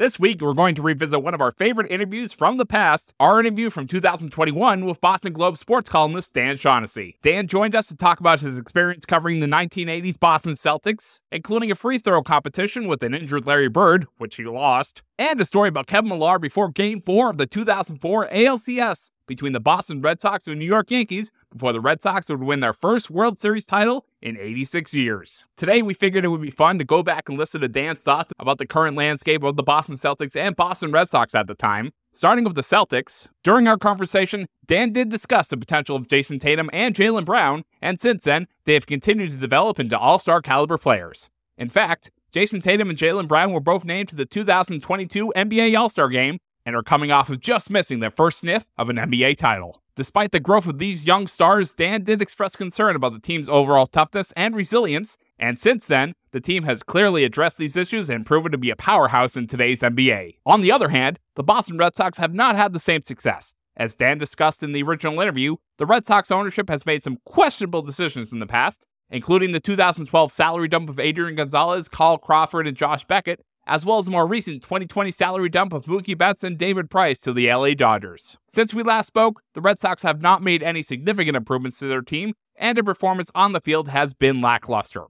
This week, we're going to revisit one of our favorite interviews from the past, our interview from 2021 with Boston Globe sports columnist Dan Shaughnessy. Dan joined us to talk about his experience covering the 1980s Boston Celtics, including a free throw competition with an injured Larry Bird, which he lost, and a story about Kevin Millar before Game 4 of the 2004 ALCS between the Boston Red Sox and New York Yankees before the Red Sox would win their first World Series title in 86 years. Today, we figured it would be fun to go back and listen to Dan's thoughts about the current landscape of the Boston Celtics and Boston Red Sox at the time. Starting with the Celtics, during our conversation, Dan did discuss the potential of Jayson Tatum and Jaylen Brown, and since then, they have continued to develop into all star caliber players. In fact, Jayson Tatum and Jaylen Brown were both named to the 2022 NBA All Star game and are coming off of just missing their first sniff of an NBA title. Despite the growth of these young stars, Dan did express concern about the team's overall toughness and resilience, and since then, the team has clearly addressed these issues and proven to be a powerhouse in today's NBA. On the other hand, the Boston Red Sox have not had the same success. As Dan discussed in the original interview, the Red Sox ownership has made some questionable decisions in the past, including the 2012 salary dump of Adrian Gonzalez, Carl Crawford, and Josh Beckett, as well as the more recent 2020 salary dump of Mookie Betts and David Price to the LA Dodgers. Since we last spoke, the Red Sox have not made any significant improvements to their team, and their performance on the field has been lackluster.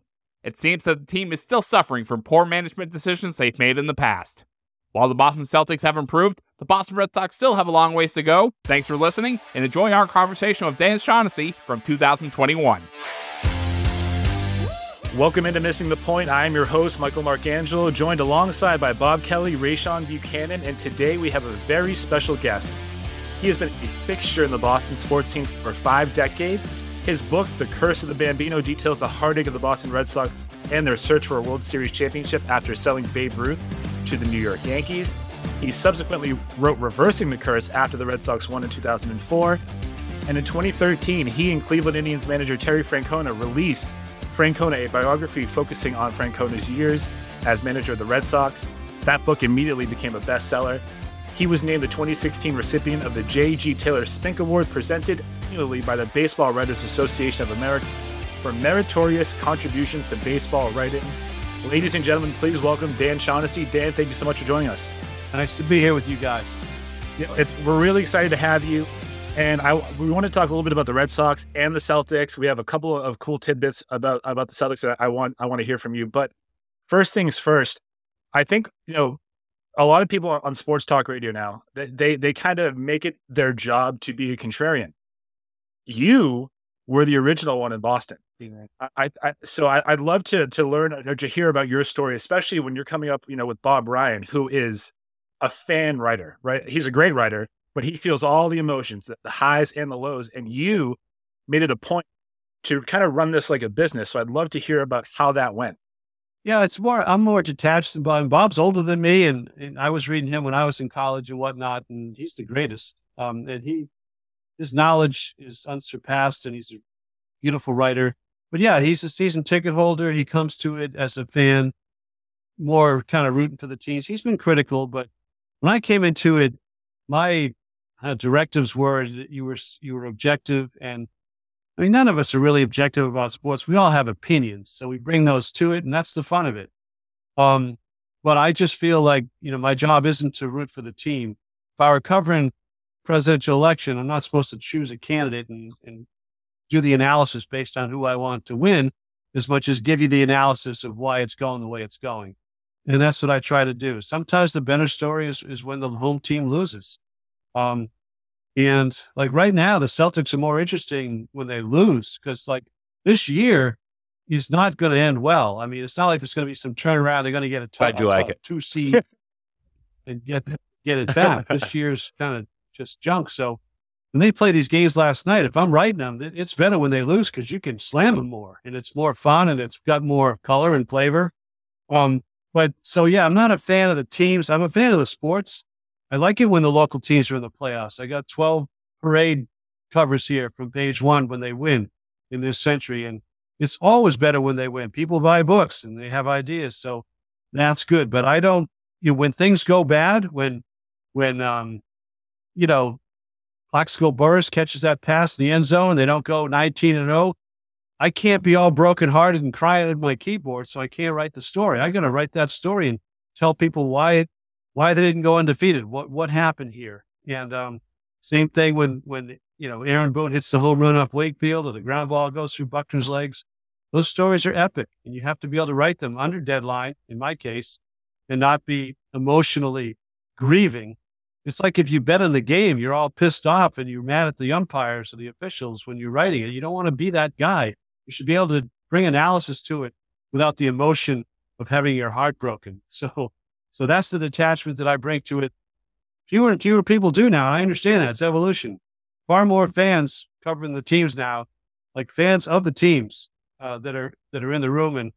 It seems that the team is still suffering from poor management decisions they've made in the past. While the Boston Celtics have improved, the Boston Red Sox still have a long ways to go. Thanks for listening and enjoy our conversation with Dan Shaughnessy from 2021. Welcome into Missing the Point. I am your host, Michael Marcangelo, joined alongside by Bob Kelly, Rayshon Buchanan, and today we have a very special guest. He has been a fixture in the Boston sports scene for five decades. His book, The Curse of the Bambino, details the heartache of the Boston Red Sox and their search for a World Series championship after selling Babe Ruth to the New York Yankees. He subsequently wrote Reversing the Curse after the Red Sox won in 2004. And in 2013, he and Cleveland Indians manager Terry Francona released Francona, a biography focusing on Francona's years as manager of the Red Sox. That book immediately became a bestseller. He was named the 2016 recipient of the J.G. Taylor Spink Award presented annually by the Baseball Writers Association of America for meritorious contributions to baseball writing. Ladies and gentlemen, please welcome Dan Shaughnessy. Dan, thank you so much for joining us. Nice to be here with you guys. Yeah, it's, we're really excited to have you. And I we want to talk a little bit about the Red Sox and the Celtics. We have a couple of cool tidbits about about the Celtics that I want I want to hear from you. But first things first, I think you know a lot of people on sports talk radio now they they, they kind of make it their job to be a contrarian. You were the original one in Boston. I, I so I, would love to to learn or to hear about your story, especially when you're coming up, you know, with Bob Ryan, who is a fan writer, right? He's a great writer, but he feels all the emotions, the highs and the lows. And you made it a point to kind of run this like a business. So I'd love to hear about how that went. Yeah, it's more, I'm more detached than Bob. And Bob's older than me. And, and I was reading him when I was in college and whatnot. And he's the greatest. Um, and he, his knowledge is unsurpassed and he's a beautiful writer. But yeah, he's a season ticket holder. He comes to it as a fan, more kind of rooting for the teams. He's been critical, but when I came into it, my uh, directives were that you were you were objective, and I mean none of us are really objective about sports. We all have opinions, so we bring those to it, and that's the fun of it. Um, but I just feel like you know my job isn't to root for the team. If I were covering presidential election, I'm not supposed to choose a candidate and, and do the analysis based on who I want to win. as much as give you the analysis of why it's going the way it's going. And that's what I try to do. Sometimes the better story is, is when the home team loses. Um, and like right now, the Celtics are more interesting when they lose because like this year is not going to end well. I mean, it's not like there's going to be some turnaround. They're going to get a top, I do like it. two seed and get get it back. this year's kind of just junk. So when they play these games last night, if I'm writing them, it- it's better when they lose because you can slam them more and it's more fun and it's got more color and flavor. Um, but so yeah, I'm not a fan of the teams. I'm a fan of the sports. I like it when the local teams are in the playoffs. I got 12 parade covers here from page one when they win in this century. And it's always better when they win. People buy books and they have ideas. So that's good. But I don't, you know, when things go bad, when, when, um, you know, Plaxico Burress catches that pass in the end zone, they don't go 19 and 0. I can't be all brokenhearted and crying at my keyboard, so I can't write the story. I got to write that story and tell people why why they didn't go undefeated, what what happened here. And um, same thing when when you know Aaron Boone hits the home run off Wakefield or the ground ball goes through Buckner's legs. Those stories are epic, and you have to be able to write them under deadline. In my case, and not be emotionally grieving. It's like if you bet on the game, you're all pissed off and you're mad at the umpires or the officials when you're writing it. You don't want to be that guy. You should be able to bring analysis to it without the emotion of having your heart broken. So, so that's the detachment that I bring to it. Fewer and fewer people do now. I understand that it's evolution. Far more fans covering the teams now, like fans of the teams uh, that are that are in the room, and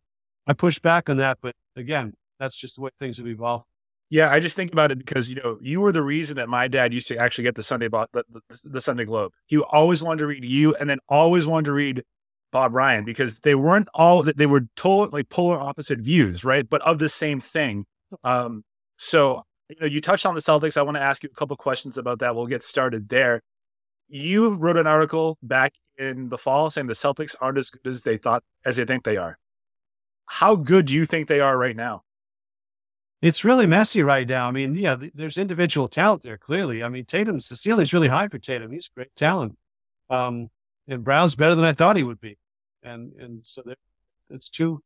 I push back on that. But again, that's just the way things have evolved. Yeah, I just think about it because you know you were the reason that my dad used to actually get the Sunday the, the, the Sunday Globe. He always wanted to read you, and then always wanted to read Bob Ryan because they weren't all they were total like polar opposite views, right? But of the same thing. Um, so you know, you touched on the Celtics. I want to ask you a couple questions about that. We'll get started there. You wrote an article back in the fall saying the Celtics aren't as good as they thought as they think they are. How good do you think they are right now? It's really messy right now. I mean, yeah, th- there's individual talent there, clearly. I mean, Tatum's, the ceiling's really high for Tatum. He's great talent. Um, and Brown's better than I thought he would be. And, and so there, it's two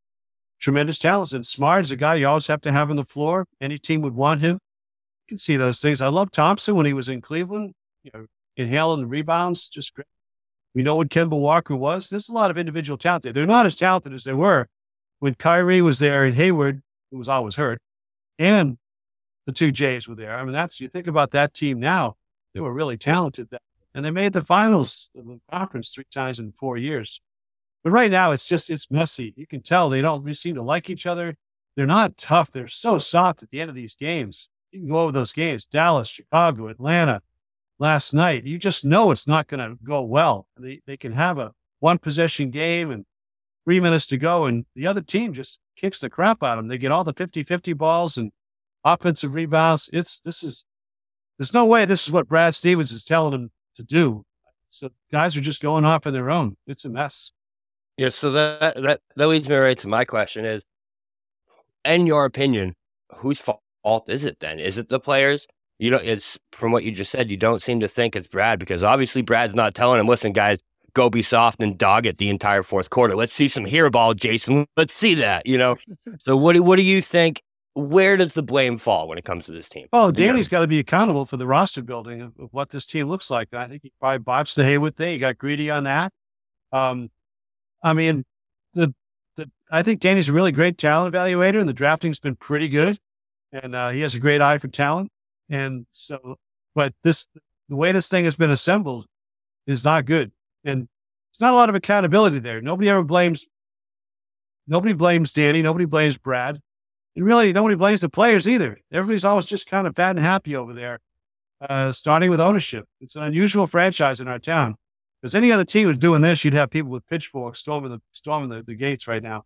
tremendous talents. And Smart is a guy you always have to have on the floor. Any team would want him. You can see those things. I love Thompson when he was in Cleveland, you know, inhaling the rebounds, just great. We know what Kemba Walker was. There's a lot of individual talent there. They're not as talented as they were when Kyrie was there and Hayward, who was always hurt, and the two Jays were there. I mean, that's you think about that team now; they were really talented, and they made the finals of the conference three times in four years. But right now, it's just it's messy. You can tell they don't seem to like each other. They're not tough. They're so soft at the end of these games. You can go over those games: Dallas, Chicago, Atlanta. Last night, you just know it's not going to go well. They they can have a one possession game and three minutes to go, and the other team just kicks the crap out of them. They get all the 50 50 balls and offensive rebounds. It's this is there's no way this is what Brad Stevens is telling them to do. So guys are just going off on their own. It's a mess. Yeah, so that that that leads me right to my question: Is, in your opinion, whose fault is it then? Is it the players? You know, it's from what you just said. You don't seem to think it's Brad because obviously Brad's not telling him, "Listen, guys, go be soft and dog it the entire fourth quarter. Let's see some hero ball, Jason. Let's see that." You know. so what do what do you think? Where does the blame fall when it comes to this team? Oh, Danny's got to be accountable for the roster building of, of what this team looks like. I think he probably botched the Hayward thing. He got greedy on that. Um, I mean, the the I think Danny's a really great talent evaluator, and the drafting's been pretty good, and uh, he has a great eye for talent. And so, but this the way this thing has been assembled is not good, and there's not a lot of accountability there. Nobody ever blames. Nobody blames Danny. Nobody blames Brad. And really, nobody blames the players either. Everybody's always just kind of fat and happy over there, uh, starting with ownership. It's an unusual franchise in our town. Because any other team was doing this, you'd have people with pitchforks storming the storming the, the gates right now.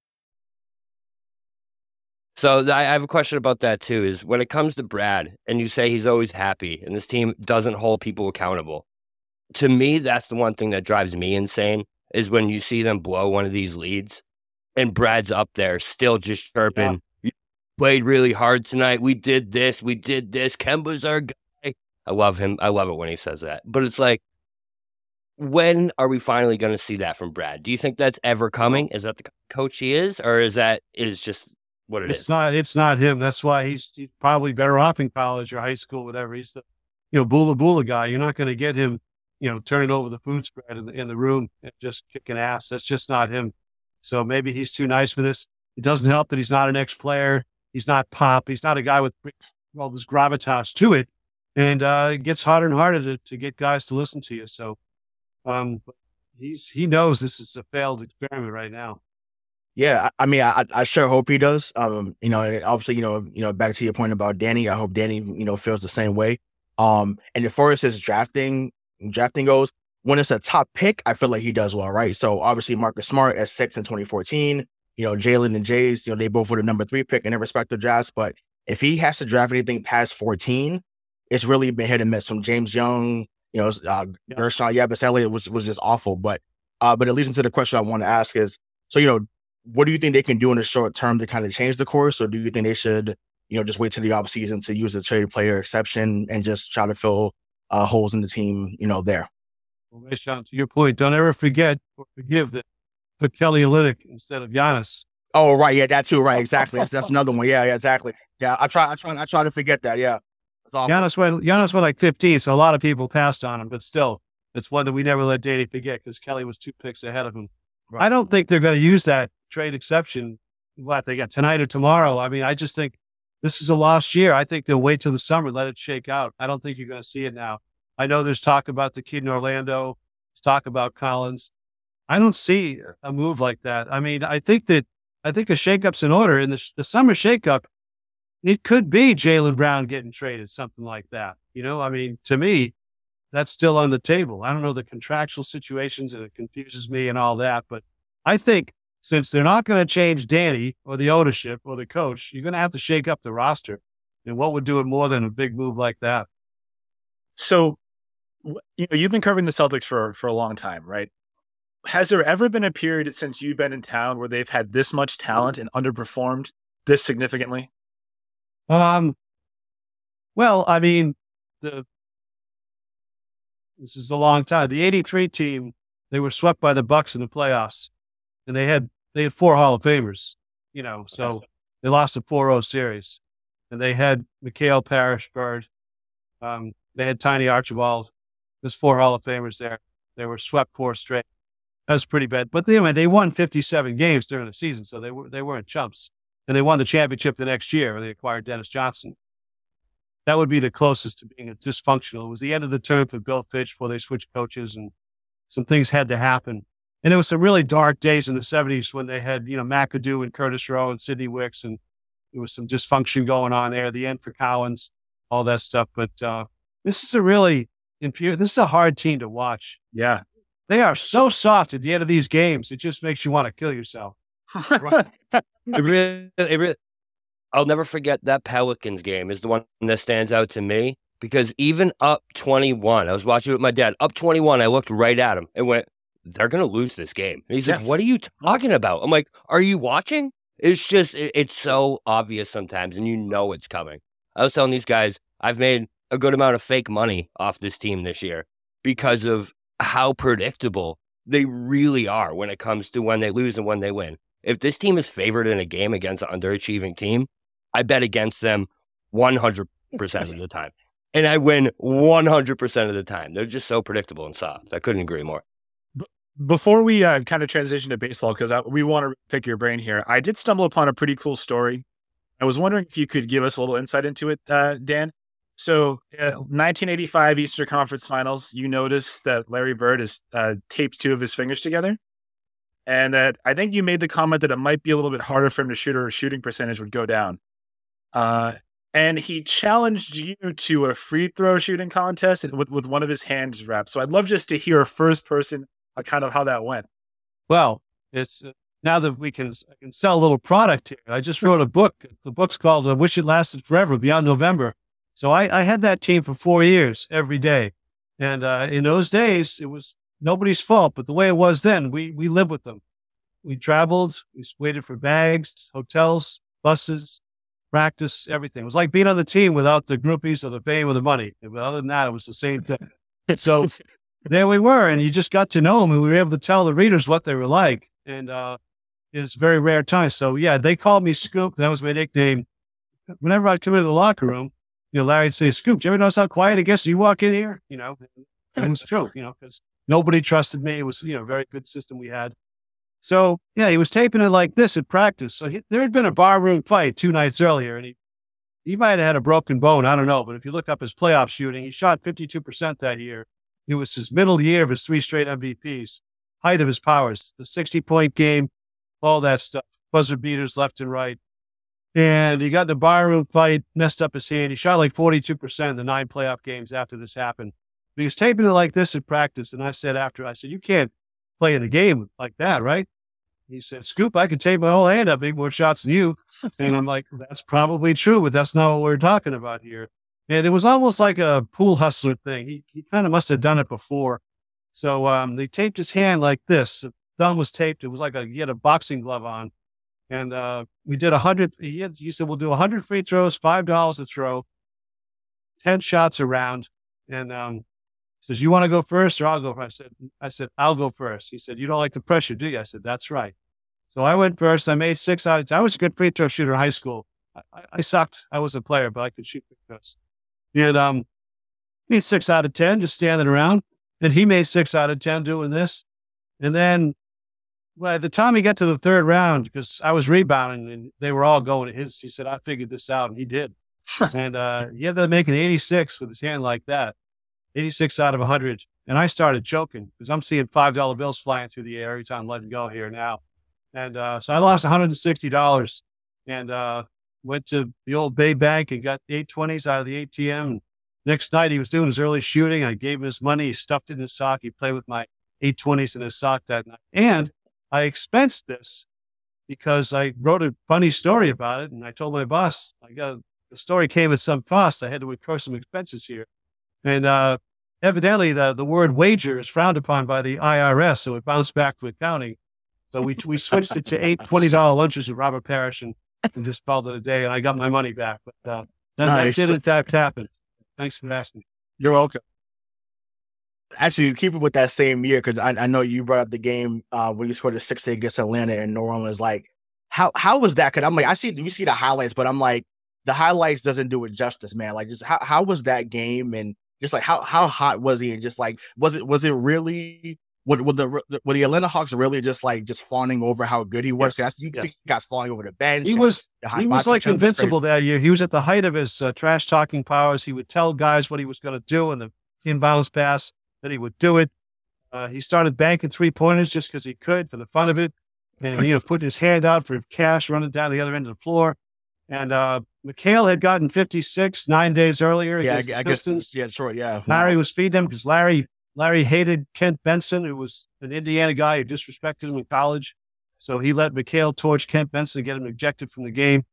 So I have a question about that too. Is when it comes to Brad, and you say he's always happy, and this team doesn't hold people accountable. To me, that's the one thing that drives me insane. Is when you see them blow one of these leads, and Brad's up there still just chirping. "You Played really hard tonight. We did this. We did this. Kemba's our guy. I love him. I love it when he says that. But it's like, when are we finally going to see that from Brad? Do you think that's ever coming? Is that the coach he is, or is that is just what it is? it's not. It's not him. That's why he's, he's probably better off in college or high school, whatever. He's the, you know, bula bula guy. You're not going to get him, you know, turning over the food spread in the, in the room and just kicking ass. That's just not him. So maybe he's too nice for this. It doesn't help that he's not an ex player. He's not pop. He's not a guy with all this gravitas to it. And uh, it gets harder and harder to, to get guys to listen to you. So um, he's he knows this is a failed experiment right now. Yeah, I I mean, I, I sure hope he does. Um, you know, obviously, you know, you know, back to your point about Danny, I hope Danny, you know, feels the same way. Um, and as far as his drafting drafting goes, when it's a top pick, I feel like he does well, right? So obviously, Marcus Smart at six in 2014. You know, Jaylen and Jays, you know, they both were the number three pick in their respective drafts. But if he has to draft anything past 14, it's really been hit and miss from James Young. You know, uh, Guerschon Yabusele was was just awful. But uh, but it leads into the question I want to ask is, so you know, what do you think they can do in the short term to kind of change the course, or do you think they should, you know, just wait till the off season to use the trade player exception and just try to fill uh, holes in the team, you know, there? Well, Rashawn, to your point, don't ever forget or forgive that put Kelly Olynyk instead of Giannis. Oh, right, yeah, that too, right, exactly. That's that's another one. Yeah, yeah, exactly. Yeah, I try, I try, I try to forget that. Yeah, that's awful. Giannis went, Giannis went like 15, so a lot of people passed on him, but still, it's one that we never let Danny forget because Kelly was two picks ahead of him. I don't think they're going to use that trade exception. What they got tonight or tomorrow? I mean, I just think this is a lost year. I think they'll wait till the summer, let it shake out. I don't think you're going to see it now. I know there's talk about the kid in Orlando. There's talk about Collins. I don't see a move like that. I mean, I think that I think a shakeup's in order. In the, the summer shakeup, it could be Jaylen Brown getting traded, something like that. You know, I mean, to me, that's still on the table. I don't know the contractual situations and it confuses me and all that, but I think since they're not going to change Danny or the ownership or the coach, you're going to have to shake up the roster. And what would do it more than a big move like that? So, you know, you've been covering the Celtics for for a long time, right? Has there ever been a period since you've been in town where they've had this much talent and underperformed this significantly? Um, well, I mean, the this is a long time. The '83 team they were swept by the Bucks in the playoffs, and they had they had four Hall of Famers. You know, so they lost a 4-0 series, and they had McHale Parish Bird. Um, they had Tiny Archibald. There's four Hall of Famers there. They were swept four straight. That's pretty bad. But mean, they won 57 games during the season, so they were they weren't chumps. And they won the championship the next year. When they acquired Dennis Johnson. That would be the closest to being a dysfunctional. It was the end of the term for Bill Fitch before they switched coaches, and some things had to happen. And there was some really dark days in the 70s when they had, you know, McAdoo and Curtis Rowe and Sidney Wicks, and there was some dysfunction going on there. The end for Collins, all that stuff. But uh, this is a really, infu- this is a hard team to watch. Yeah. They are so soft at the end of these games. It just makes you want to kill yourself. It really, it really, I'll never forget that Pelicans game is the one that stands out to me because even up 21, I was watching it with my dad. Up 21, I looked right at him and went, they're going to lose this game. And he's like, what are you talking about? I'm like, are you watching? It's just, it- it's so obvious sometimes and you know it's coming. I was telling these guys, I've made a good amount of fake money off this team this year because of how predictable they really are when it comes to when they lose and when they win. If this team is favored in a game against an underachieving team, I bet against them 100% of the time. And I win 100% of the time. They're just so predictable and soft. I couldn't agree more. Before we uh, kind of transition to baseball, because we want to pick your brain here, I did stumble upon a pretty cool story. I was wondering if you could give us a little insight into it, uh, Dan. So, uh, 1985 Eastern Conference Finals, you notice that Larry Bird has uh, taped two of his fingers together. And that I think you made the comment that it might be a little bit harder for him to shoot or shooting percentage would go down. Uh, and he challenged you to a free throw shooting contest with, with one of his hands wrapped. So I'd love just to hear a first person kind of how that went. Well, it's uh, now that we can I can sell a little product here. I just wrote a book. The book's called "I Wish It Lasted Forever" Beyond November. So I, I had that team for four years every day, and uh, in those days it was nobody's fault. But the way it was then, we we lived with them. We traveled. We waited for bags, hotels, buses, practice, everything. It was like being on the team without the groupies or the fame or the money. But other than that, it was the same thing. So there we were, and you just got to know them, and we were able to tell the readers what they were like. And uh, it was very rare time. So yeah, they called me Scoop. That was my nickname. Whenever I'd come into the locker room, you know, Larry'd say, "Scoop, do you ever notice how quiet it gets? You walk in here, you know." And it was true, you know, because nobody trusted me. It was you know a very good system we had. So yeah, he was taping it like this at practice. So he, there had been a barroom fight two nights earlier, and he he might have had a broken bone. I don't know, but if you look up his playoff shooting, he shot fifty two percent that year. It was his middle year of his three straight MVPs, height of his powers, the sixty point game, all that stuff, buzzer beaters left and right. And he got in the barroom fight, messed up his hand. He shot like 42% in the nine playoff games after this happened. But he was taping it like this at practice. And I said after, I said, You can't play in the game like that, right? He said, Scoop, I can tape my whole hand up, make more shots than you. And I'm like, That's probably true, but that's not what we're talking about here. And it was almost like a pool hustler thing. He, he kind of must have done it before. So um, they taped his hand like this. The thumb was taped. It was like a, he had a boxing glove on. And uh, we did a hundred. He, had, he said, we'll do a hundred free throws, $5 a throw, 10 shots around. And um, he says, you want to go first or I'll go first? I said, I said, I'll go first. He said, you don't like the pressure, do you? I said, that's right. So I went first. I made six out I was a good free throw shooter in high school. I, I sucked. I was a player, but I could shoot free throws. And um, made six out of 10 just standing around. And he made six out of 10 doing this. And then by the time he got to the third round, because I was rebounding and they were all going to his, he said, I figured this out. And he did. and uh, he ended up making 86 with his hand like that 86 out of 100. And I started joking because I'm seeing $5 bills flying through the air every time I'm letting go here now. And uh, so I lost $160 and uh, went to the old Bay Bank and got 820s out of the ATM. Next night, he was doing his early shooting. I gave him his money. He stuffed it in his sock. He played with my 820s in his sock that night. And I expensed this because I wrote a funny story about it. And I told my boss, I got the story came at some cost. I had to incur some expenses here. And uh, evidently, the, the word wager is frowned upon by the IRS. So it bounced back to accounting. So we, we switched it to eight $20 lunches with Robert Parish and, and just called it a day. And I got my money back. But uh, that, Nice. that did in fact happen. Thanks for asking. You're welcome. Actually, keep it with that same year because I, I know you brought up the game uh, when you scored the six against Atlanta and New Orleans. Like, how how was that? Because I'm like, I see you see the highlights, but I'm like, the highlights doesn't do it justice, man. Like, just how how was that game and just like how how hot was he and just like was it was it really would would the were the Atlanta Hawks really just like just fawning over how good he was? See you Yes. see guys falling over the bench. He was he was like was invincible that year. He was at the height of his uh, trash talking powers. He would tell guys what he was going to do in the inbounds pass that he would do it. Uh, he started banking three pointers just because he could for the fun of it, and you know putting his hand out for cash, running down the other end of the floor. And uh, McHale had gotten 56 nine days earlier. Yeah, I, I guess yeah, sure, yeah. Larry was feeding him because Larry Larry hated Kent Benson, who was an Indiana guy who disrespected him in college. So he let McHale torch Kent Benson and get him ejected from the game.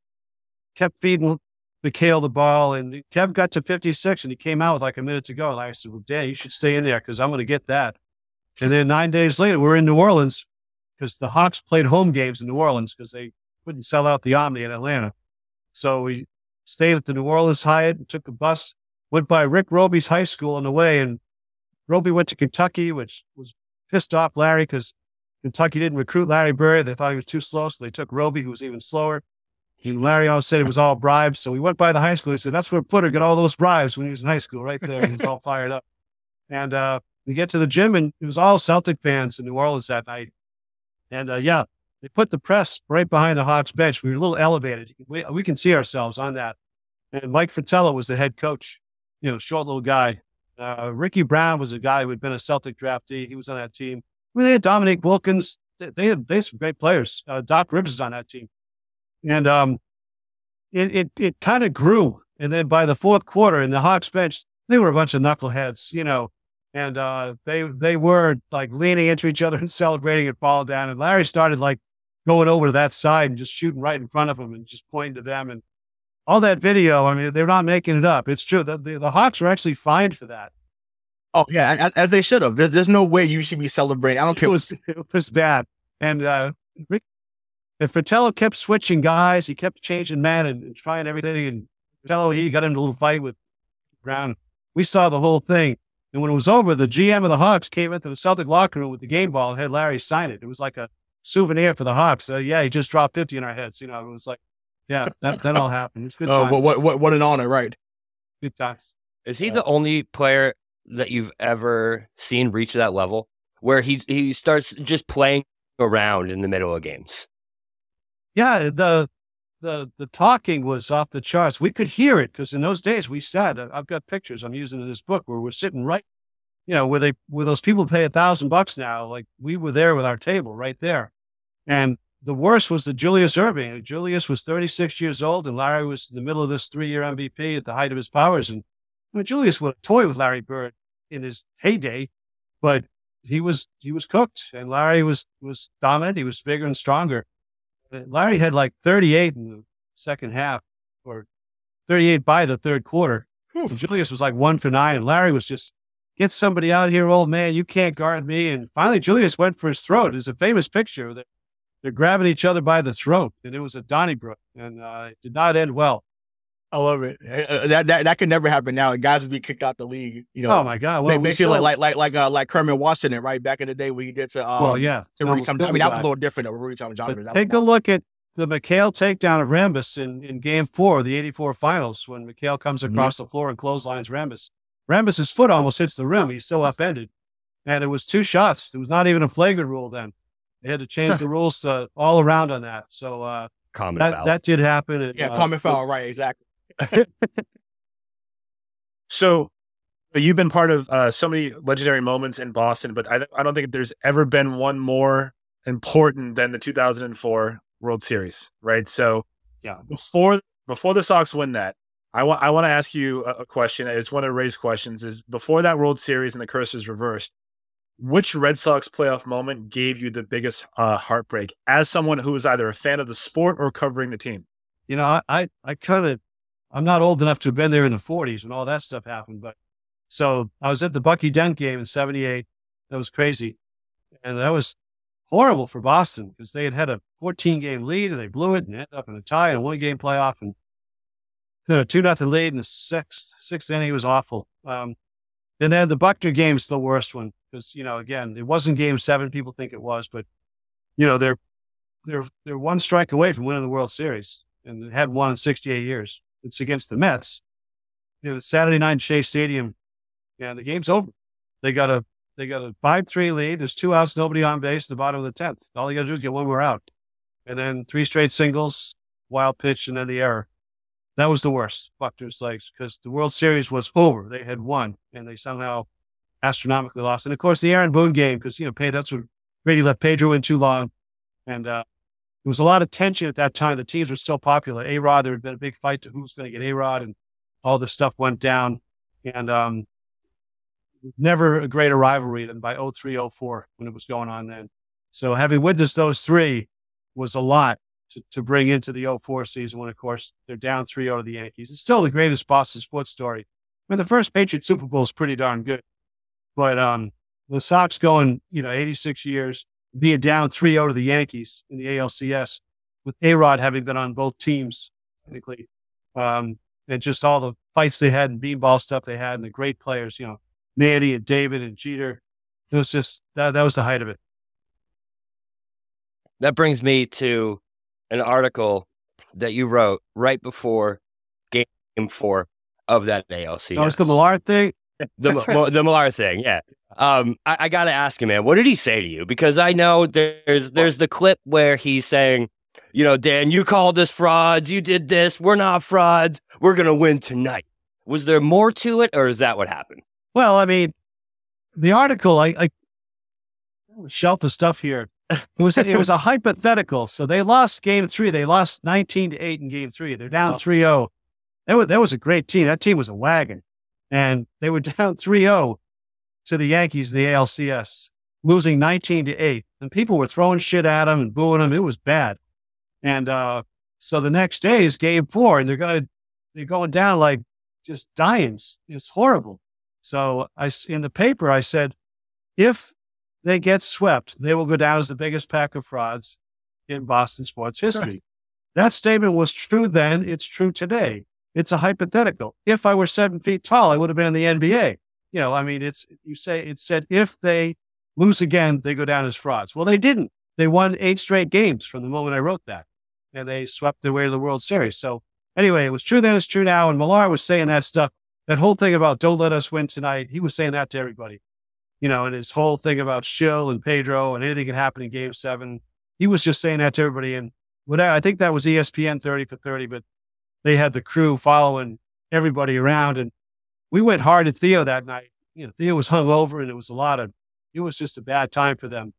Kept feeding McHale the ball, and Kev got to 56, and he came out with like a minute to go. And I said, "Well, Dan, you should stay in there because I'm going to get that." And then nine days later, we're in New Orleans because the Hawks played home games in New Orleans because they couldn't sell out the Omni in Atlanta. So we stayed at the New Orleans Hyatt and took a bus, went by Rick Robey's high school on the way. And Robey went to Kentucky, which was pissed off Larry because Kentucky didn't recruit Larry Bird. They thought he was too slow. So they took Robey, who was even slower. And Larry always said it was all bribes. So we went by the high school. He said, that's where Putter got all those bribes when he was in high school, right there. He was all fired up. And uh, we get to the gym, and it was all Celtic fans in New Orleans that night. And uh, yeah, they put the press right behind the Hawks bench. We were a little elevated. We, we can see ourselves on that. And Mike Fratello was the head coach, you know, short little guy. Uh, Ricky Brown was a guy who had been a Celtic draftee. He was on that team. I mean, they had Dominique Wilkins. They, they had, they had some great players. Uh, Doc Rivers is on that team. And um, it, it, it kind of grew. And then by the fourth quarter in the Hawks bench, they were a bunch of knuckleheads, you know, and uh, they they were like leaning into each other and celebrating and falling down. And Larry started like going over to that side and just shooting right in front of them and just pointing to them and all that video. I mean, they're not making it up. It's true. The, the, the Hawks were actually fined for that. Oh yeah, as, as they should have. There's, there's no way you should be celebrating. I don't care. It was it was bad. And uh, Rick, and Fratello kept switching guys. He kept changing men and, and trying everything. And Fratello, he got into a little fight with Brown. We saw the whole thing. And when it was over, the GM of the Hawks came into the Celtic locker room with the game ball and had Larry sign it. It was like a souvenir for the Hawks. Uh, yeah, he just dropped 50 in our heads. You know, it was like, yeah, that, that all happened. It was good Oh, times. what, what what what an honor, right? Good times. Is he the only player that you've ever seen reach that level where he he starts just playing around in the middle of games? Yeah, the the the talking was off the charts. We could hear it because in those days we sat. uh, I've got pictures I'm using in this book where we're sitting right, you know, where they where those people pay a thousand bucks now. Like we were there with our table right there, and the worst was the Julius Erving. Julius was 36 years old, and Larry was in the middle of this three-year MVP at the height of his powers. And I mean, Julius would toy with Larry Bird in his heyday, but he was he was cooked, and Larry was was dominant. He was bigger and stronger. Uh, Larry had like 38 in the second half, or 38 by the third quarter. Julius was like one for nine, and Larry was just get somebody out here, old man. You can't guard me. And finally, Julius went for his throat. There's a famous picture that they're grabbing each other by the throat, and it was at Donnybrook, and uh, it did not end well. I love it. Uh, that, that that could never happen now. Guys would be kicked out the league. You know. oh my God! Well, Well, we basically still- like like like like uh, like Kermit Washington, right back in the day when he did to um, well, yeah. to Rudy Tom- I mean that was a little different though. Rudy Tomjanovich. Take a look at the McHale takedown of Rambis in, in game four of the 84 finals when McHale comes Mm-hmm. across the floor and clotheslines Rambis. Rambis's foot almost hits the rim. He's still upended. And it was two shots. It was not even a flagrant rule then. They had to change the rules uh, all around on that. So uh, Common that, foul. that did happen. and, yeah, uh, common foul, right? Exactly. So you've been part of uh, so many legendary moments in Boston, but I, I don't think there's ever been one more important than the 2004 World Series, right? So Yeah. before before the Sox win that, I want I want to ask you a, a question. It's one of Ray's questions. Is before that World Series and the curse is reversed, which Red Sox playoff moment gave you the biggest uh, heartbreak as someone who is either a fan of the sport or covering the team? you know, I, I, I kind of, I'm not old enough to have been there in the 40s when all that stuff happened, but so I was at the Bucky Dent game in 78. That was crazy. And that was horrible for Boston because they had had a 14 game lead and they blew it and ended up in a tie and a one game playoff and you know, two nothing lead in the sixth, sixth inning. Was awful. Um, then the Buckner game's the worst one because, you know, again, it wasn't game seven. People think it was, but you know, they're, they're, they're one strike away from winning the World Series and they had won in 68 years. It's against the Mets. It was Saturday night in Shea Stadium, and the game's over. They got a they got a five three lead. There's two outs, nobody on base. The bottom of the tenth. All you got to do is get one more out, and then three straight singles, wild pitch, and then the error. That was the worst. Buckner's legs because the World Series was over. They had won, and they somehow astronomically lost. And of course, the Aaron Boone game because you know, that's what Grady left Pedro in too long, and uh, there was a lot of tension at that time. The teams were still popular. A Rod, there had been a big fight to who's going to get A Rod, and all this stuff went down. And um, never a greater rivalry than by 03, 04 when it was going on then. So having witnessed those three was a lot to, to bring into the 04 season when, of course, they're down 3 0 to the Yankees. It's still the greatest Boston sports story. I mean, the first Patriot Super Bowl is pretty darn good. But um, the Sox going, you know, 86 years, being down 3 0 to the Yankees in the ALCS, with A Rod having been on both teams, technically, um, and just all the fights they had and beanball stuff they had, and the great players, you know, Manny and David and Jeter. It was just that, that was the height of it. That brings me to an article that you wrote right before game four of that ALC. That was the Millar thing. the Mo- the Millar thing, yeah. Um, I, I got to ask you, man, what did he say to you? Because I know there's there's the clip where he's saying, you know, Dan, you called us frauds, you did this, we're not frauds, we're gonna win tonight. Was there more to it, or is that what happened? Well, I mean, the article, I, I shelf the stuff here. It was it was a hypothetical. So they lost game three. They lost 19 to 8 in game three. They're down 3 0. That was, that was a great team. That team was a wagon. And they were down 3 0 to the Yankees, in the ALCS, losing 19 to 8. And people were throwing shit at them and booing them. It was bad. And uh, so the next day is game four, and they're going they're going down like just dying. It's horrible. So I in the paper I said, if they get swept, they will go down as the biggest pack of frauds in Boston sports history. That statement was true then. It's true today. It's a hypothetical. If I were seven feet tall, I would have been in the NBA. You know, I mean, it's you say it said if they lose again, they go down as frauds. Well, they didn't. They won eight straight games from the moment I wrote that, and they swept their way to the World Series. So anyway, it was true then. It's true now. And Millar was saying that stuff. That whole thing about don't let us win tonight. He was saying that to everybody. You know, and his whole thing about Schill and Pedro and anything can happen in Game Seven. He was just saying that to everybody. And what I think that was ESPN 30 for 30, but they had the crew following everybody around. And we went hard at Theo that night. You know, Theo was hung over and it was a lot of, it was just a bad time for them.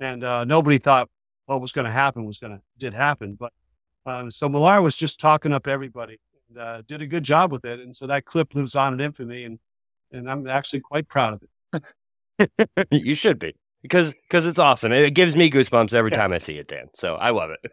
And uh, nobody thought what was going to happen was going to, did happen. But um, so Millar was just talking up everybody and uh, did a good job with it. And so that clip lives on in infamy. And, and I'm actually quite proud of it. you should be because because it's awesome. It gives me goosebumps every time I see it, Dan. So I love it.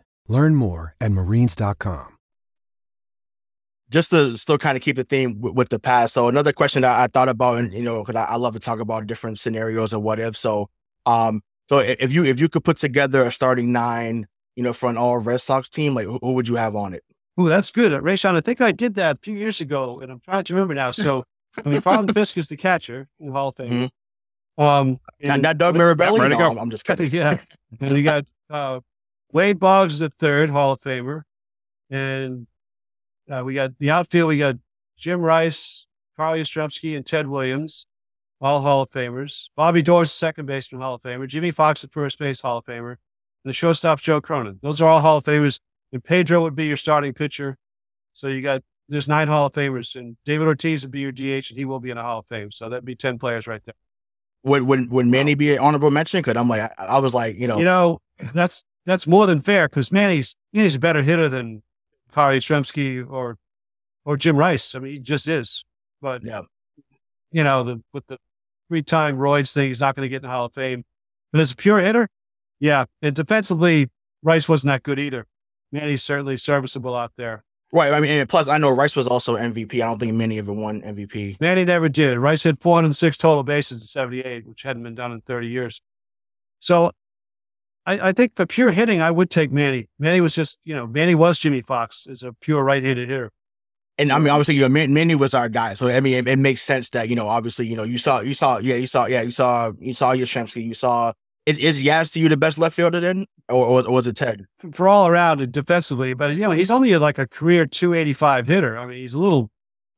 Learn more at marines.com. Just to still kind of keep the theme w- with the past. So another question that I thought about, and you know, because I, I, love to talk about different scenarios of what if. So, um, so if you if you could put together a starting nine, you know, for an all Red Sox team, like who, who would you have on it? Oh, that's good, uh, Sean, I think I did that a few years ago, and I'm trying to remember now. So, I mean, Carlton Fisk is the catcher in the Hall of Fame. Mm-hmm. Um, and, not Doug Mirabelli. No, I'm, I'm just kidding. yeah, and you got uh, Wade Boggs, the third Hall of Famer, and uh, we got the outfield. We got Jim Rice, Carl Yastrzemski, and Ted Williams, all Hall of Famers. Bobby Doerr's second baseman, Hall of Famer. Jimmie Foxx at first base, Hall of Famer. And the shortstop, Joe Cronin. Those are all Hall of Famers. And Pedro would be your starting pitcher. So you got there's nine Hall of Famers, and David Ortiz would be your DH, and he will be in a Hall of Fame. So that'd be ten players right there. Would would would Manny be an honorable mention? Because I'm like I, I was like you know you know that's that's more than fair because Manny's Manny's a better hitter than Carl Yastrzemski or or Jim Rice. I mean, he just is. But yeah. you know, the with the three time Royds thing, he's not going to get in the Hall of Fame. But as a pure hitter, yeah. And defensively, Rice wasn't that good either. Manny's certainly serviceable out there. Right. I mean, plus I know Rice was also MVP. I don't think Manny ever won MVP. Manny never did. Rice had 406 total bases in 78, which hadn't been done in 30 years. So I, I, think for pure hitting, I would take Manny. Manny was just, you know, Manny was Jimmie Foxx as a pure right-handed hitter. And I mean, obviously, you know, Manny was our guy. So I mean, it, it, makes sense that you know, obviously, you know, you saw, you saw, yeah, you saw, yeah, you saw, you saw Yastrzemski, you saw. Is, is Yaz to you the best left fielder then, or, or, or was it Ted? For all around defensively, but you know, he's only like a career 285 hitter. I mean, he's a little.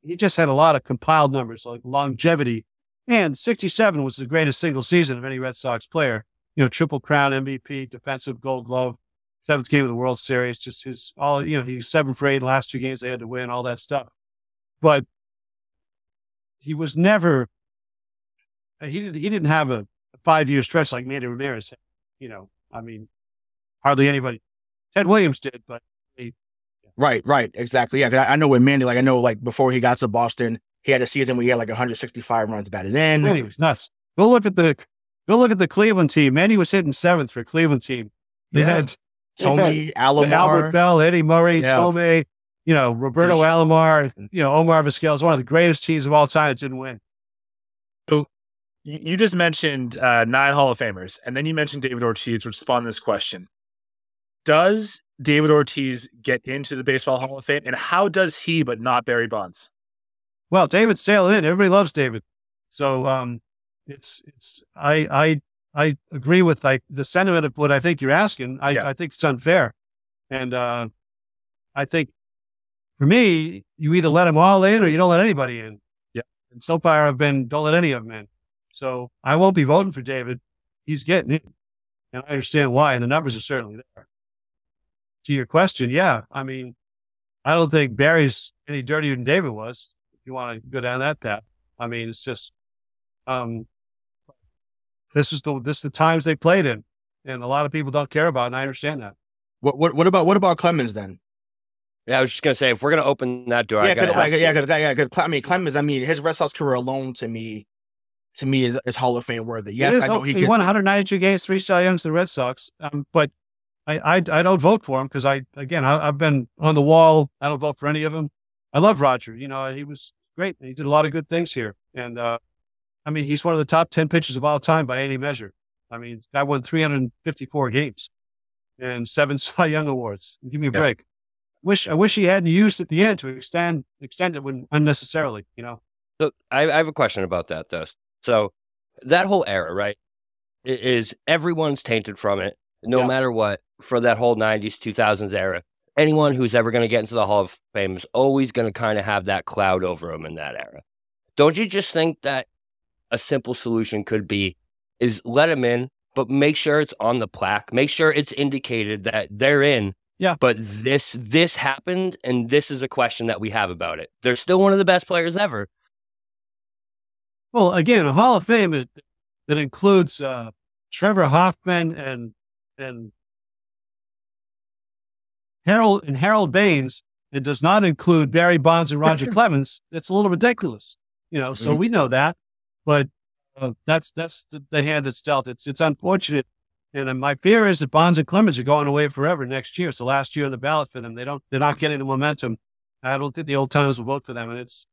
He just had a lot of compiled numbers like longevity, and 67 was the greatest single season of any Red Sox player you know, triple crown MVP, defensive gold glove, seventh game of the World Series, just his all, you know, he's seven for eight last two games they had to win, all that stuff. But he was never, uh, he didn't, he didn't have a five year stretch like Manny Ramirez had. You know, I mean, hardly anybody. Ted Williams did, but he, yeah. Right, right, exactly. Yeah, I, I know with Manny, like I know, like before he got to Boston, he had a season where he had like 165 runs batted in. Manny was nuts. Go look at the Go look at the Cleveland team. Manny was hitting seventh for Cleveland team. They yeah. had Thome, Alomar, Albert Belle, Eddie Murray, yeah. Thome, you know, Roberto There's, Alomar, you know, Omar Vizquel is one of the greatest teams of all time that didn't win. So you just mentioned uh, nine Hall of Famers, and then you mentioned David Ortiz, which spawned this question. Does David Ortiz get into the Baseball Hall of Fame, and how does he, but not Barry Bonds? Well, David's sailing in. Everybody loves David. So um, it's it's I I I agree with like the sentiment of what I think you're asking. I, yeah. I think it's unfair, and uh, I think for me, you either let them all in or you don't let anybody in. Yeah, and so far I've been don't let any of them in. So I won't be voting for David. He's getting it. And I understand why. And the numbers are certainly there. To your question, yeah. I mean, I don't think Barry's any dirtier than David was, if you want to go down that path. I mean, it's just um this is the this is the times they played in. And a lot of people don't care about it, and I understand that. What what what about what about Clemens then? Yeah, I was just gonna say if we're gonna open that door, Yeah, I gotta cause, like, ask yeah, you- cause, yeah, cause, I mean Clemens. I mean his Red Sox career alone to me, to me is, is Hall of Fame worthy. Yes, It is I know he he gets won 192 games, three Cy Youngs the Red Sox. Um, but I, I I don't vote for him because I again I, I've been on the wall. I don't vote for any of them. I love Roger. You know he was great. He did a lot of good things here, and uh, I mean he's one of the top 10 pitchers of all time by any measure. I mean, guy won 354 games and seven Cy Young awards. Give me a Yeah. break. Wish I wish he hadn't used at the end to extend extend it when unnecessarily. You know. So I, I have a question about that though. So that whole era, right, is everyone's tainted from it, no Yeah. matter what, for that whole '90s, 2000s era. Anyone who's ever going to get into the Hall of Fame is always going to kind of have that cloud over them in that era. Don't you just think that a simple solution could be is let them in, but make sure it's on the plaque, make sure it's indicated that they're in. Yeah. But this this happened, and this is a question that we have about it. They're still one of the best players ever. Well, again, a Hall of Fame that, that includes uh, Trevor Hoffman and and Harold and Harold Baines. It does not include Barry Bonds and Roger Clemens. It's a little ridiculous, you know. So Mhm. we know that, but uh, that's that's the, the hand that's dealt. It's it's unfortunate, and uh, my fear is that Bonds and Clemens are going away forever next year. It's the last year on the ballot for them. They don't they're not getting the momentum. I don't think the old timers will vote for them, and it's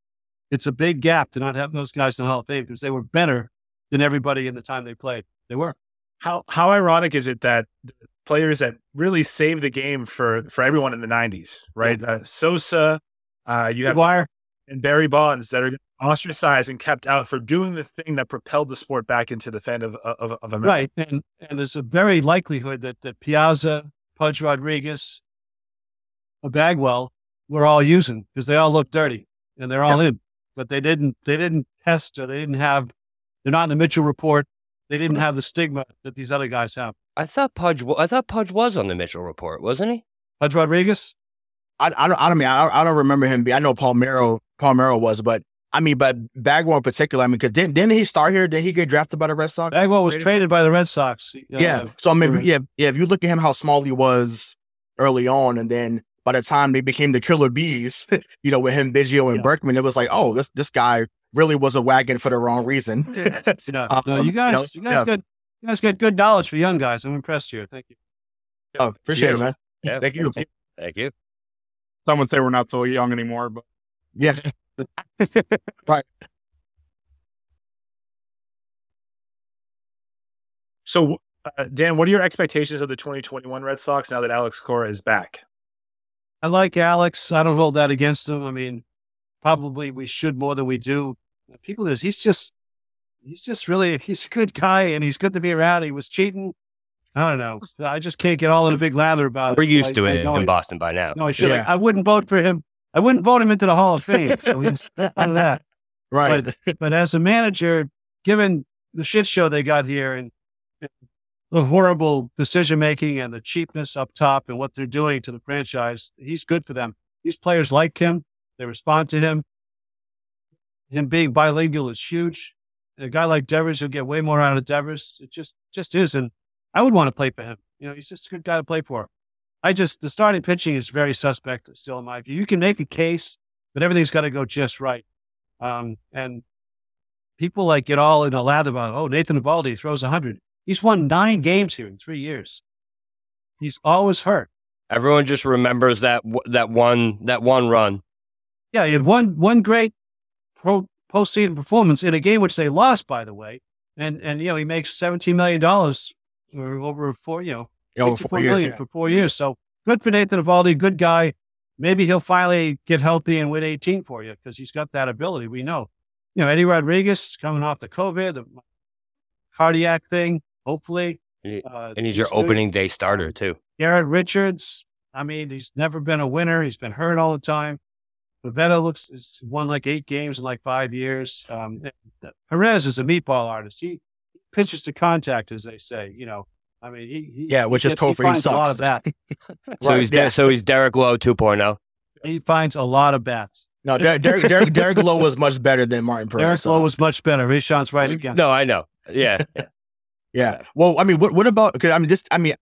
it's a big gap to not have those guys in the Hall of Fame because they were better than everybody in the time they played. They were. How how ironic is it that players that really saved the game for for everyone in the '90s, right? Uh, Sosa, uh, you have McGwire. And Barry Bonds that are ostracized and kept out for doing the thing that propelled the sport back into the fan of of, of America. Right. And and there's a very likelihood that, that Piazza, Pudge Rodriguez, a Bagwell were all using because they all look dirty and they're all in. But they didn't they didn't test or they didn't have they're not in the Mitchell report. They didn't have the stigma that these other guys have. I thought Pudge. I thought Pudge was on the Mitchell report, wasn't he? Pudge Rodriguez? I, I don't I don't mean I, I don't remember him. Be, I know Palmeiro Palmeiro was, but I mean, but Bagwell in particular. I mean, because didn't didn't he start here? Did he get drafted by the Red Sox? Bagwell was Traded? traded by the Red Sox. Uh, yeah. So I mean, right. yeah, yeah. If you look at him, how small he was early on, and then by the time they became the Killer Bees, you know, with him, Biggio, and Yeah. Berkman, it was like, oh, this this guy really was a wagon for the wrong reason. No, Um, no, you guys, you know, you guys yeah. got you guys got good knowledge for young guys. I'm impressed here. Thank you. Oh, appreciate it, man. Yeah. Thank you. Thank you. Some would say we're not so young anymore, but Yeah. So, uh, Dan, what are your expectations of the 2021 Red Sox now that Alex Cora is back? I like Alex. I don't hold that against him. I mean, probably we should more than we do. People is he's just he's just really he's a good guy and he's good to be around. He was cheating. I don't know. I just can't get all in a big lather about it. We're used I- to it know in it. Boston by now. No, I should. Yeah. I wouldn't vote for him. I wouldn't vote him into the Hall of Fame. So he's none of that. Right. But, but as a manager, given the shit show they got here and the horrible decision making and the cheapness up top and what they're doing to the franchise, he's good for them. These players like him. They respond to him. Him being bilingual is huge. And a guy like Devers, you'll get way more out of Devers. It just just is. And I would want to play for him. You know, he's just a good guy to play for. I just the starting pitching is very suspect still in my view. You can make a case, but everything's got to go just right. Um, and people like get all in a lather about, oh, Nathan Eovaldi throws 100. He's won nine games here in three years. He's always hurt. Everyone just remembers that that one that one run. Yeah, he had one one great pro postseason performance in a game which they lost, by the way. And and you know he makes seventeen million dollars or over four, you know, Yeah, over 54 four years, yeah. for four years. So good for Nathan Eovaldi, good guy. Maybe he'll finally get healthy and win 18 for you because he's got that ability. We know. You know, Eddie Rodriguez coming off the COVID, the cardiac thing, hopefully. And Uh, and he's your good. opening day starter too. Garrett Richards. I mean, he's never been a winner. He's been hurt all the time. Pivetta looks has won like eight games in like five years. Um, Perez is a meatball artist. He pitches to contact, as they say. You know, I mean, he, he Yeah, which he is gets- he Kofi. He finds a lot sucks. of that. So he's yeah. De- so he's Derek Lowe oh. 2.0. He finds a lot of bats. No, Derek, Derek, Derek, Derek Lowe was much better than Martin Perez. Derek so- Lowe was much better. Rayshon's right again. No, I know. Yeah. Yeah. Well, I mean, what what about? Because I mean, this. I mean,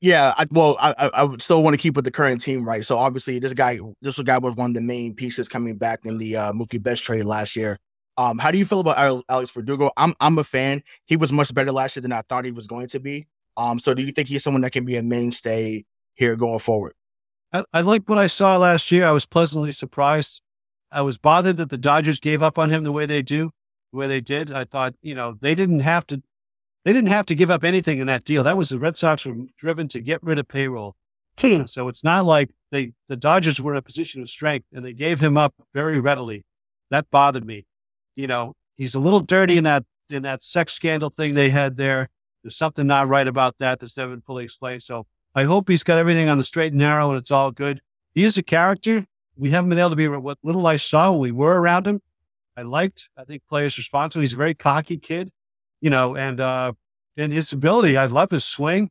yeah. I, well, I I I still want to keep with the current team, right? So obviously, this guy, this guy was one of the main pieces coming back in the uh, Mookie Betts trade last year. Um, how do you feel about Alex, Alex Verdugo? I'm I'm a fan. He was much better last year than I thought he was going to be. Um, so do you think he's someone that can be a mainstay here going forward? I, I like what I saw last year. I was pleasantly surprised. I was bothered that the Dodgers gave up on him the way they do, the way they did. I thought, you know, they didn't have to, they didn't have to give up anything in that deal. That was the Red Sox were driven to get rid of payroll. so it's not like they, the Dodgers were in a position of strength and they gave him up very readily. That bothered me. You know, he's a little dirty in that in that sex scandal thing they had there. There's something not right about that that's never been fully explained. So I hope he's got everything on the straight and narrow and it's all good. He is a character. We haven't been able to be what little I saw when we were around him. I liked. I think players respond to. him. He's a very cocky kid, you know, and uh and his ability. I love his swing.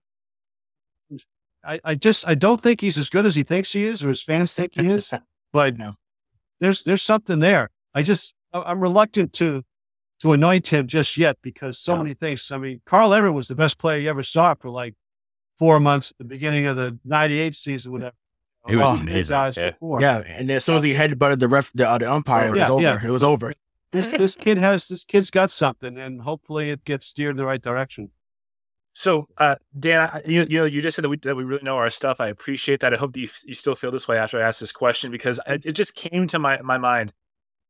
I, I just I don't think he's as good as he thinks he is or his fans think he is. But No. there's there's something there. I just I'm reluctant to to anoint him just yet because so many things. I mean, Carl Everett was the best player you ever saw for like four months at the beginning of the '98 season, whatever. He was Oh, amazing, his eyes yeah. Yeah, and as soon as he headbutted the ref, the, uh, the umpire, it was over. yeah. It was over. This this kid has this kid's got something, and hopefully it gets steered in the right direction. So, uh, Dan, I- you, you know, you just said that we, that we really know our stuff. I appreciate that. I hope that you, you still feel this way after I asked this question because it, it just came to my, my mind.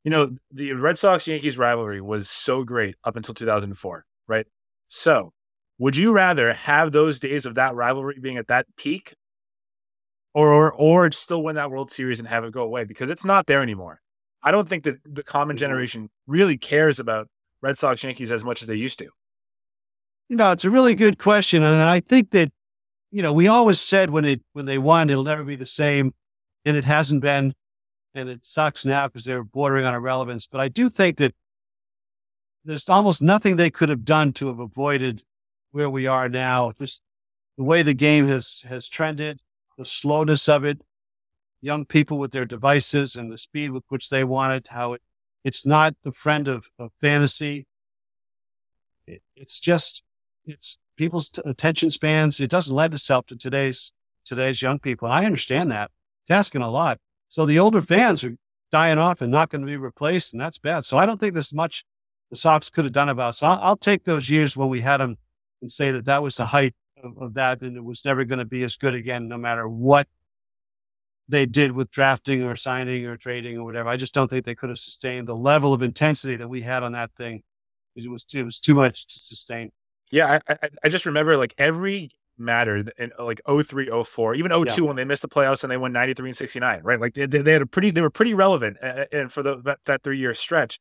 You know, the Red Sox Yankees rivalry was so great up until 2004, right? So, would you rather have those days of that rivalry being at that peak or, or, or still win that World Series and have it go away? Because it's not there anymore. I don't think that the common mm-hmm. generation really cares about Red Sox Yankees as much as they used to. You know, it's a really good question, and I think that you know we always said when it when they won it'll never be the same, and it hasn't been, and it sucks now because they're bordering on irrelevance. But I do think that there's almost nothing they could have done to have avoided where we are now. Just the way the game has has trended, the slowness of it, young people with their devices and the speed with which they want it, how it it's not the friend of, of fantasy. It, it's just it's people's t- attention spans. It doesn't lend itself to today's today's young people. I understand that. It's asking a lot. So the older fans are dying off and not going to be replaced, and that's bad. So I don't think there's much the Sox could have done about. So I'll, I'll take those years when we had them and say that that was the height of, of that, and it was never going to be as good again, no matter what they did with drafting or signing or trading or whatever. I just don't think they could have sustained the level of intensity that we had on that thing. It was it was too much to sustain. Yeah, I, I, I just remember like every mattered in like 03, 04, even 02 when they missed the playoffs and they won 93 and 69, right? Like they, they had a pretty, they were pretty relevant and for the, that, that three year stretch.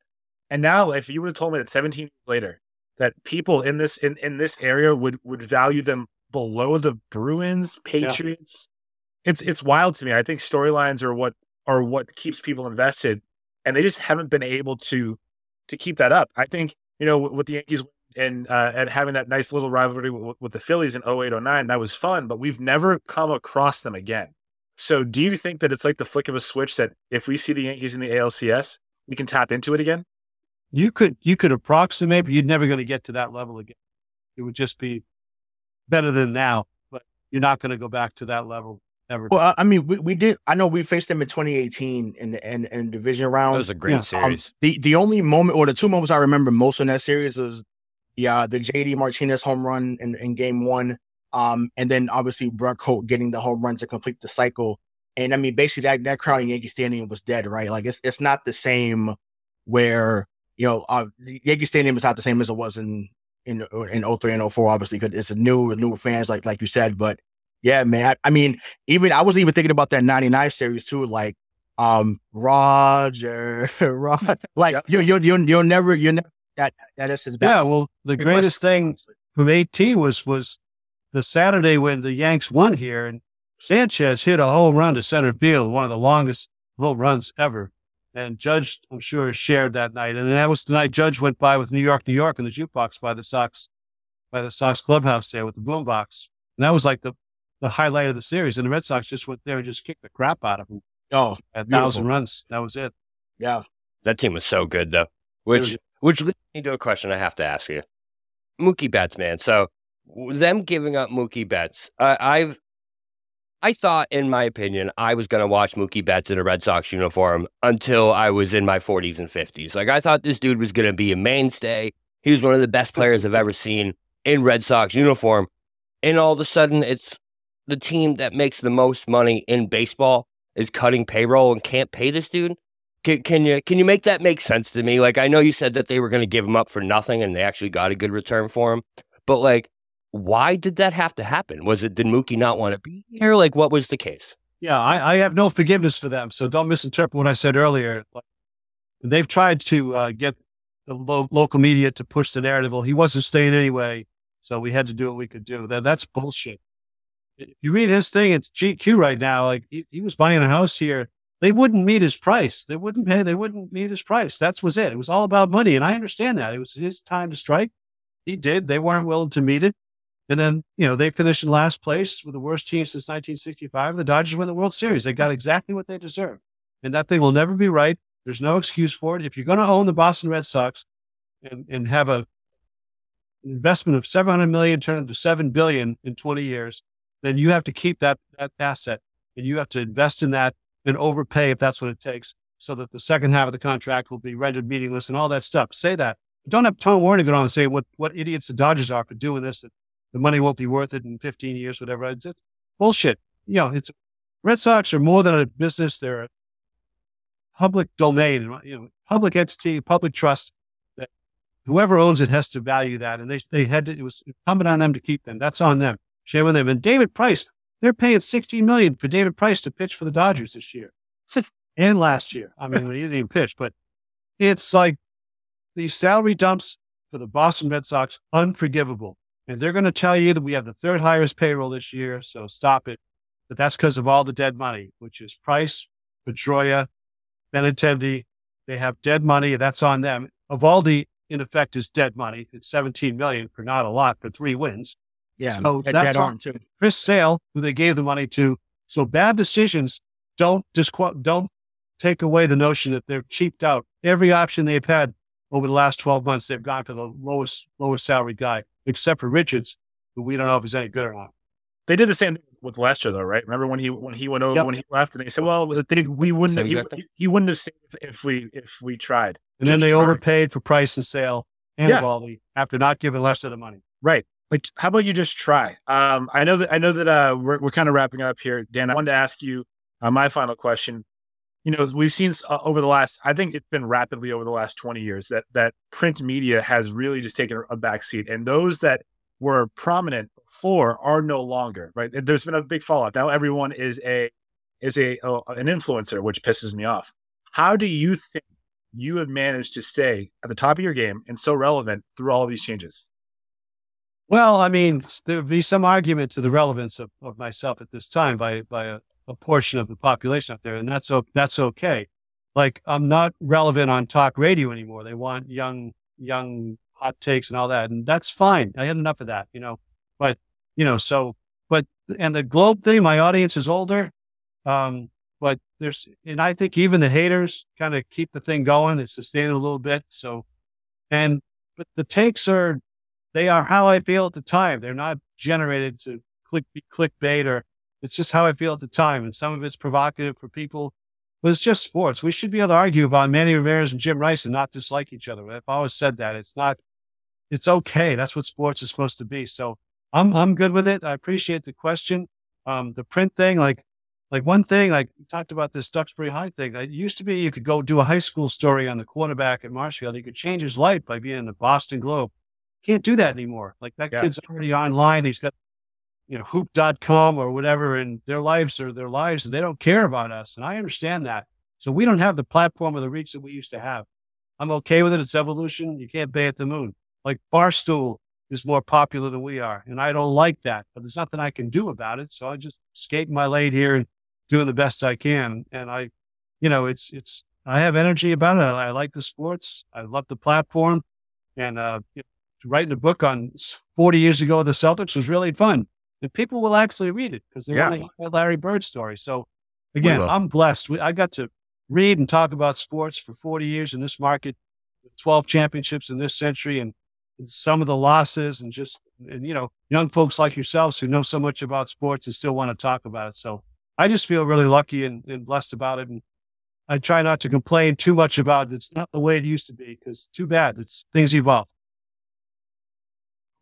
And now if you would have told me that 17 years later that people in this, in, in this area would, would value them below the Bruins, Patriots, it's, it's wild to me. I think storylines are what, are what keeps people invested and they just haven't been able to, to keep that up. I think, you know, with the Yankees and uh, and having that nice little rivalry with, with the Phillies in 08, 09, that was fun, but we've never come across them again. So do you think that it's like the flick of a switch that if we see the Yankees in the ALCS, we can tap into it again? You could you could approximate, but you're never going to get to that level again. It would just be better than now, but you're not going to go back to that level ever. Well, I- I mean, we, we did. I know we faced them in 2018 in the in, in division round. That was a great Um, series. the the only moment, or the two moments I remember most in that series was yeah, the JD Martinez home run in, in game one, um, and then obviously Brock Holt getting the home run to complete the cycle. And I mean, basically that that crowd in Yankee Stadium was dead, right? Like it's it's not the same where you know uh, Yankee Stadium is not the same as it was in in in 03 and 04, obviously, because it's a new new fans, like like you said. But yeah, man, I, I mean, even I was even thinking about that 99 series too, like um Roger, Rod, like you you you you'll never you never that that is his yeah, well, the greatest West, thing from AT was was the Saturday when the Yanks won here, and Sanchez hit a home run to center field, one of the longest home runs ever. And Judge, I'm sure, shared that night. And that was the night Judge went by with New York, New York, in the jukebox by the Sox, by the Sox clubhouse there with the boombox. And that was like the the highlight of the series. And the Red Sox just went there and just kicked the crap out of them. Oh, a beautiful. thousand runs. That was it. Yeah. That team was so good though. Which which leads me to a question I have to ask you. Mookie Betts, man. So them giving up Mookie Betts, uh, I've I thought, in my opinion, I was going to watch Mookie Betts in a Red Sox uniform until I was in my 40s and 50s. Like, I thought this dude was going to be a mainstay. He was one of the best players I've ever seen in Red Sox uniform. And all of a sudden, it's the team that makes the most money in baseball is cutting payroll and can't pay this dude. Can, can you can you make that make sense to me? Like, I know you said that they were going to give him up for nothing, and they actually got a good return for him. But like, why did that have to happen? Was it did Mookie not want to be here? Like, what was the case? Yeah, I, I have no forgiveness for them. So don't misinterpret what I said earlier. Like, they've tried to uh, get the lo- local media to push the narrative. Well, he wasn't staying anyway, so we had to do what we could do. That that's bullshit. If you read his thing, it's GQ right now. Like he, he was buying a house here. They wouldn't meet his price. They wouldn't pay. They wouldn't meet his price. That was it. It was all about money, and I understand that. It was his time to strike. He did. They weren't willing to meet it. And then, you know, they finished in last place with the worst team since 1965. The Dodgers win the World Series. They got exactly what they deserved. And that thing will never be right. There's no excuse for it. If you're going to own the Boston Red Sox and, and have a investment of 700 million turn into 7 billion in 20 years, then you have to keep that, that asset and you have to invest in that and overpay if that's what it takes so that the second half of the contract will be rendered meaningless and all that stuff. Say that. Don't have Tom Werner go on and say what, what idiots the Dodgers are for doing this. That the money won't be worth it in 15 years, whatever. It's, it's bullshit. You know, it's Red Sox are more than a business. They're a public domain, you know, public entity, public trust that whoever owns it has to value that. And they, they had to, it was incumbent on them to keep them. That's on them. Shame on them. And David Price, they're paying 16 million for David Price to pitch for the Dodgers this year and last year. I mean, he didn't even pitch, but it's like these salary dumps for the Boston Red Sox, unforgivable. And they're going to tell you that we have the third highest payroll this year, so stop it. But that's because of all the dead money, which is Price, Pedroia, Benintendi. They have dead money, and that's on them. Eovaldi, in effect, is dead money. It's 17 million for not a lot, for three wins. Yeah, so dead, that's dead on arm too. Chris Sale, who they gave the money to. So bad decisions don't disqual- don't take away the notion that they're cheaped out. Every option they've had over the last 12 months, they've gone for the lowest lowest salary guy, except for Richards, who we don't know if he's any good or not. They did the same thing with Lester, though, right? Remember when he when he went over Yep. when he left, and they said, "Well, they, we wouldn't have, Same he, he wouldn't have stayed if, if we if we tried." And then they try. overpaid for Price and Sale and Yeah. Eovaldi after not giving Lester the money. Right. But how about you just try? Um, I know that I know that uh, we're we're kind of wrapping up here, Dan. I wanted to ask you uh, my final question. You know, we've seen uh, over the last, I think it's been rapidly over the last twenty years that that print media has really just taken a back seat, and those that were prominent before are no longer. Right. There's been a big fallout. Now everyone is a is a, a an influencer, which pisses me off. How do you think you have managed to stay at the top of your game and so relevant through all these changes? Well, I mean, there would be some argument to the relevance of, of myself at this time by by a, a portion of the population out there, and that's that's okay. Like I'm not relevant on talk radio anymore. They want young young hot takes and all that, and that's fine. I had enough of that, you know. But you know, so but and the globe thing, my audience is older. Um, but there's and I think even the haters kind of keep the thing going. It's sustaining a little bit. So and but the takes are they are how I feel at the time. They're not generated to click clickbait or it's just how I feel at the time. And some of it's provocative for people, but it's just sports. We should be able to argue about Manny Ramirez and Jim Rice and not dislike each other. I've always said that. It's not, it's okay. That's what sports is supposed to be. So I'm, I'm good with it. I appreciate the question. Um, the print thing, like, like one thing, like we talked about this Duxbury High thing. It used to be you could go do a high school story on the quarterback at Marshfield. You could change his life by being in the Boston Globe. Can't do that anymore. Like that Yeah. kid's already online. He's got, you know, hoop.com or whatever, and their lives are their lives and they don't care about us. And I understand that. So we don't have the platform or the reach that we used to have. I'm okay with it. It's evolution. You can't bay at the moon. Like Barstool is more popular than we are. And I don't like that, but there's nothing I can do about it. So I just skate my lane here and doing the best I can. And I, you know, it's it's I have energy about it. I, like the sports. I love the platform, and uh, you know, writing a book on 40 years ago of the Celtics was really fun. And people will actually read it because they Yeah. want to hear Larry Bird story. So again. I'm blessed. We, I got to read and talk about sports for 40 years in this market, 12 championships in this century, and some of the losses, and just and you know, young folks like yourselves who know so much about sports and still want to talk about it. So I just feel really lucky and, and blessed about it. And I try not to complain too much about it. It's not the way it used to be because too bad. It's things evolve.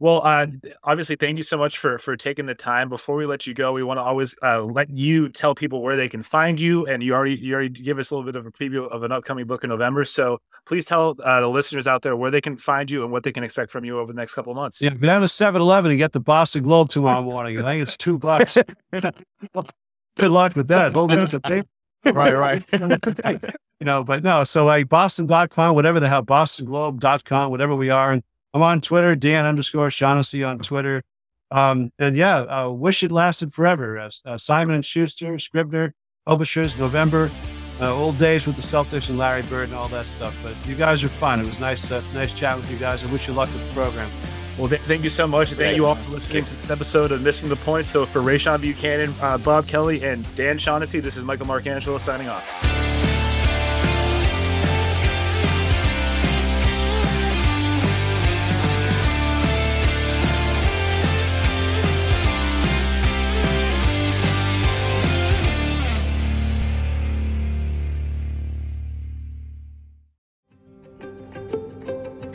Well, uh, obviously, thank you so much for for taking the time. Before we let you go, we want to always uh, let you tell people where they can find you, and you already you already give us a little bit of a preview of an upcoming book in November. So please tell uh, the listeners out there where they can find you and what they can expect from you over the next couple of months. Yeah, go down to 7 Eleven and get the Boston Globe tomorrow morning. I think it's two bucks. Good luck with that. Hold it to paper. Right, right. you know, but no, so like boston.com, whatever the hell, bostonglobe.com, whatever we are. And I'm on Twitter, Dan underscore Shaughnessy on Twitter. Um, and yeah, uh, wish it lasted forever. Uh, uh, Simon and Schuster, Scribner, publishers, November, uh, old days with the Celtics and Larry Bird and all that stuff. But you guys are fun. It was nice, uh, nice chat with you guys. I wish you luck with the program. Well, th- thank you so much. Thank you all for listening to this episode of Missing the Point. So for Rayshon Buchanan, uh, Bob Kelly, and Dan Shaughnessy, this is Michael Marcangelo signing off.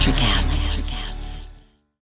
Electricast.